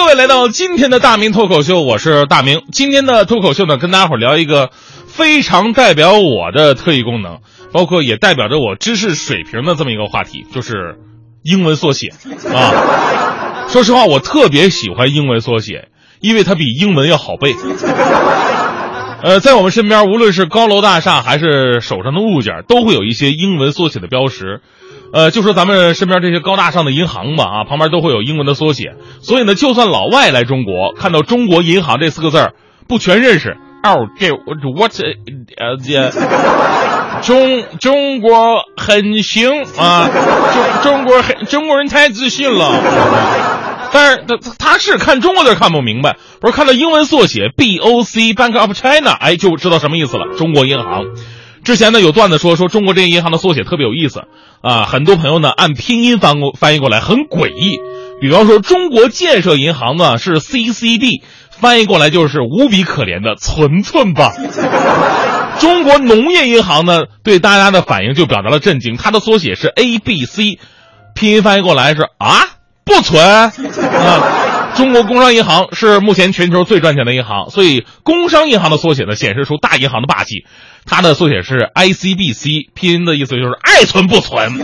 各位来到今天的大明脱口秀，我是大明。今天的脱口秀呢，跟大家伙聊一个非常代表我的特异功能，包括也代表着我知识水平的这么一个话题，就是英文缩写 啊。说实话，我特别喜欢英文缩写，因为它比英文要好背。呃，在我们身边，无论是高楼大厦还是手上的物件，都会有一些英文缩写的标识。呃，就说咱们身边这些高大上的银行吧，啊，旁边都会有英文的缩写。所以呢，就算老外来中国，看到“中国银行”这四个字儿，不全认识。哦，这 what 呃这中中国很行啊，中中国很中国人太自信了。但是他他是看中国字看不明白，不是看到英文缩写 B O C Bank of China，哎，就知道什么意思了。中国银行。之前呢有段子说说中国这些银行的缩写特别有意思啊，很多朋友呢按拼音翻过翻译过来很诡异。比方说中国建设银行呢是 C C B，翻译过来就是无比可怜的存存吧。中国农业银行呢对大家的反应就表达了震惊，它的缩写是 A B C，拼音翻译过来是啊不存啊。中国工商银行是目前全球最赚钱的银行，所以工商银行的缩写呢显示出大银行的霸气。它的缩写是 ICBC，拼音的意思就是爱存不存。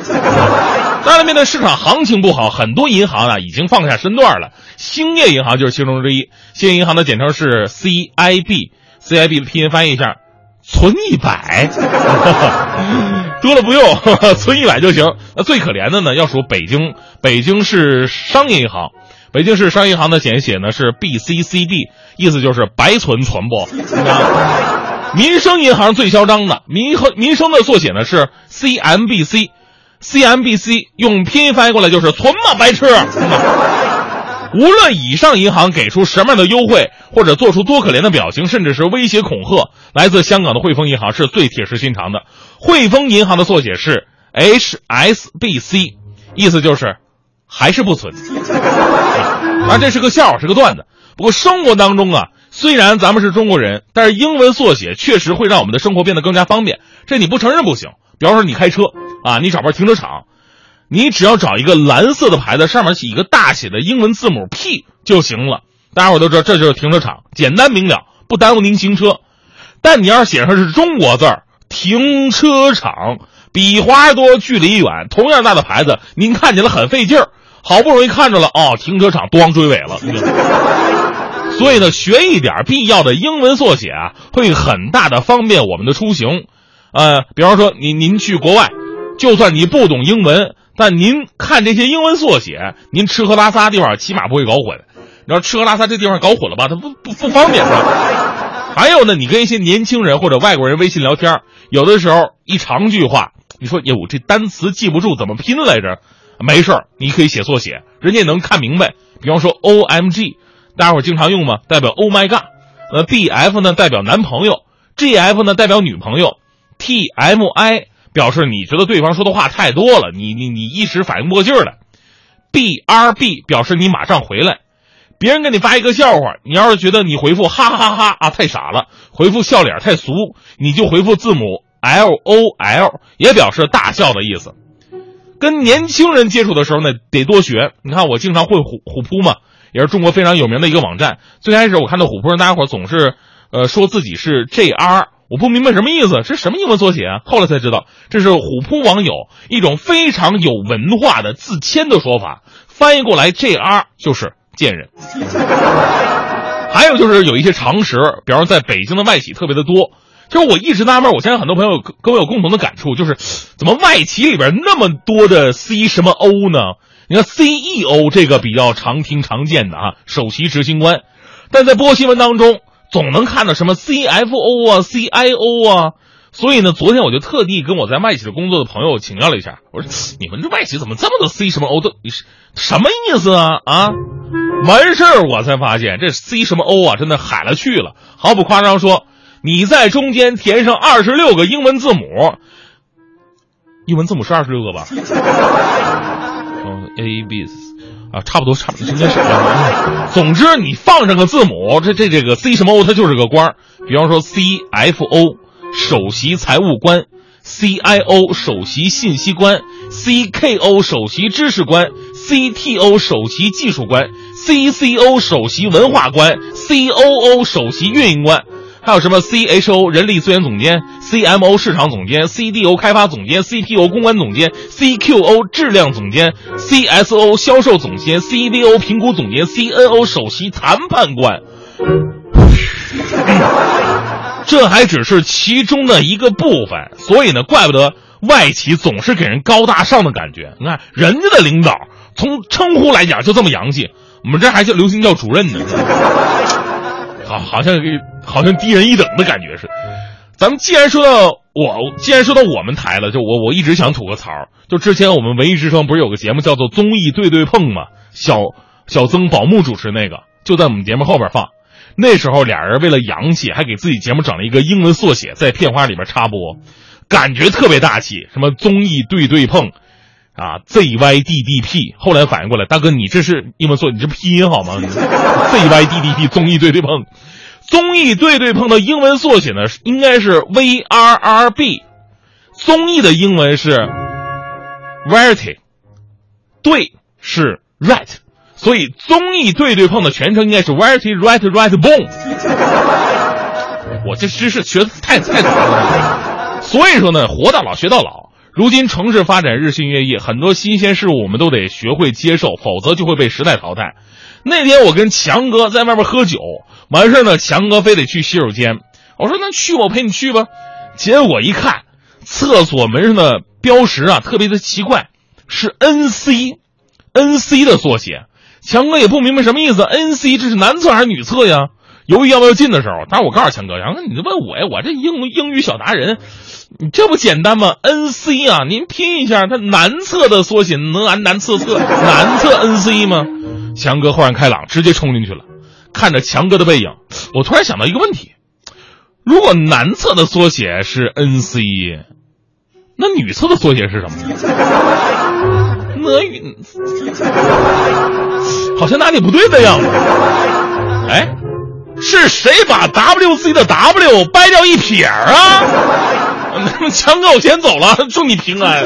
当然，面对市场行情不好，很多银行啊已经放下身段了。兴业银行就是其中之一。兴业银行的简称是 CIB，CIB 的拼音翻译一下，存一百，多了不用，存一百就行。那最可怜的呢，要数北京，北京市商业银行。北京市商业银行的简写呢是 BCCB，意思就是白存存不。民生银行最嚣张的民和民生的缩写呢是 CMBC，CMBC 用拼音翻译过来就是存嘛白痴。无论以上银行给出什么样的优惠，或者做出多可怜的表情，甚至是威胁恐吓，来自香港的汇丰银行是最铁石心肠的。汇丰银行的缩写是 HSBC，意思就是还是不存。啊，这是个笑话，是个段子。不过生活当中啊。虽然咱们是中国人，但是英文缩写确实会让我们的生活变得更加方便。这你不承认不行。比方说你开车啊，你找份停车场，你只要找一个蓝色的牌子，上面写一个大写的英文字母 P 就行了。大家伙都知道这就是停车场，简单明了，不耽误您行车。但你要写上是中国字儿，停车场，笔画多，距离远，同样大的牌子，您看起来很费劲儿。好不容易看着了，哦，停车场，咣追尾了。所以呢，学一点必要的英文缩写啊，会很大的方便我们的出行。呃，比方说，您您去国外，就算你不懂英文，但您看这些英文缩写，您吃喝拉撒地方起码不会搞混。你要吃喝拉撒这地方搞混了吧，它不不不方便。还有呢，你跟一些年轻人或者外国人微信聊天，有的时候一长句话，你说哟，这单词记不住，怎么拼来着？没事儿你可以写缩写，人家能看明白。比方说，O M G。大家伙经常用吗？代表 Oh my God，呃，B F 呢代表男朋友，G F 呢代表女朋友，T M I 表示你觉得对方说的话太多了，你你你一时反应不过劲儿来，B R B 表示你马上回来，别人给你发一个笑话，你要是觉得你回复哈哈哈哈啊太傻了，回复笑脸太俗，你就回复字母 L O L，也表示大笑的意思。跟年轻人接触的时候呢，得多学。你看我经常会虎虎扑嘛。也是中国非常有名的一个网站。最开始我看到虎扑上大家伙总是，呃，说自己是 JR，我不明白什么意思，是什么英文缩写啊？后来才知道，这是虎扑网友一种非常有文化的自谦的说法。翻译过来，JR 就是贱人。还有就是有一些常识，比方说在北京的外企特别的多。其实我一直纳闷，我相信很多朋友跟我有共同的感触，就是怎么外企里边那么多的 C 什么 O 呢？你看 CEO 这个比较常听常见的啊，首席执行官，但在播新闻当中总能看到什么 CFO 啊、CIO 啊，所以呢，昨天我就特地跟我在外企的工作的朋友请教了一下，我说你们这外企怎么这么多 C 什么 O 都你什么意思啊？啊，完事儿我才发现这 C 什么 O 啊，真的海了去了，毫不夸张说，你在中间填上二十六个英文字母，英文字母是二十六个吧嗯？A B 啊，差不多，差不多应该是。总之，你放上个字母，这这这个 C 什么 O，它就是个官儿。比方说 C F O，首席财务官；C I O，首席信息官；C K O，首席知识官；C T O，首席技术官 CCO 首席文化官，COO 首席运营官。还有什么 CHO 人力资源总监、CMO 市场总监、CDO 开发总监、CTO 公关总监、CQO 质量总监、CSO 销售总监、CDO 评估总监、CNO 首席谈判官。这还只是其中的一个部分，所以呢，怪不得外企总是给人高大上的感觉。你看人家的领导，从称呼来讲就这么洋气，我们这还叫流行叫主任呢。好，好像给好像低人一等的感觉是。咱们既然说到我，既然说到我们台了，就我我一直想吐个槽。就之前我们文艺之声不是有个节目叫做综艺对对碰吗？小小曾宝木主持那个，就在我们节目后边放。那时候俩人为了洋气，还给自己节目整了一个英文缩写，在片花里边插播，感觉特别大气。什么综艺对对碰，啊，ZYDDP。后来反应过来，大哥你这是英文缩，你这拼音好吗？ZYDDP 综艺对对碰。综艺对对碰的英文缩写呢，应该是 VRRB。综艺的英文是 Variety，对是 Right，所以综艺对对碰的全称应该是 Variety Right Right Boom。我这知识学的太太早了，所以说呢，活到老学到老。如今城市发展日新月异，很多新鲜事物我们都得学会接受，否则就会被时代淘汰。那天我跟强哥在外面喝酒。完事呢，强哥非得去洗手间，我说那去吧我陪你去吧。结果一看，厕所门上的标识啊，特别的奇怪，是 N C，N C 的缩写。强哥也不明白什么意思，N C 这是男厕还是女厕呀？犹豫要不要进的时候，但是我告诉强哥，强哥你就问我呀，我这英英语小达人，你这不简单吗？N C 啊，您拼一下，它男厕的缩写能安男厕厕男厕 N C 吗？强哥豁然开朗，直接冲进去了。看着强哥的背影，我突然想到一个问题：如果男厕的缩写是 N C，那女厕的缩写是什么？那语好像哪里不对的样子。哎，是谁把 W C 的 W 掰掉一撇啊？强哥，我先走了，祝你平安。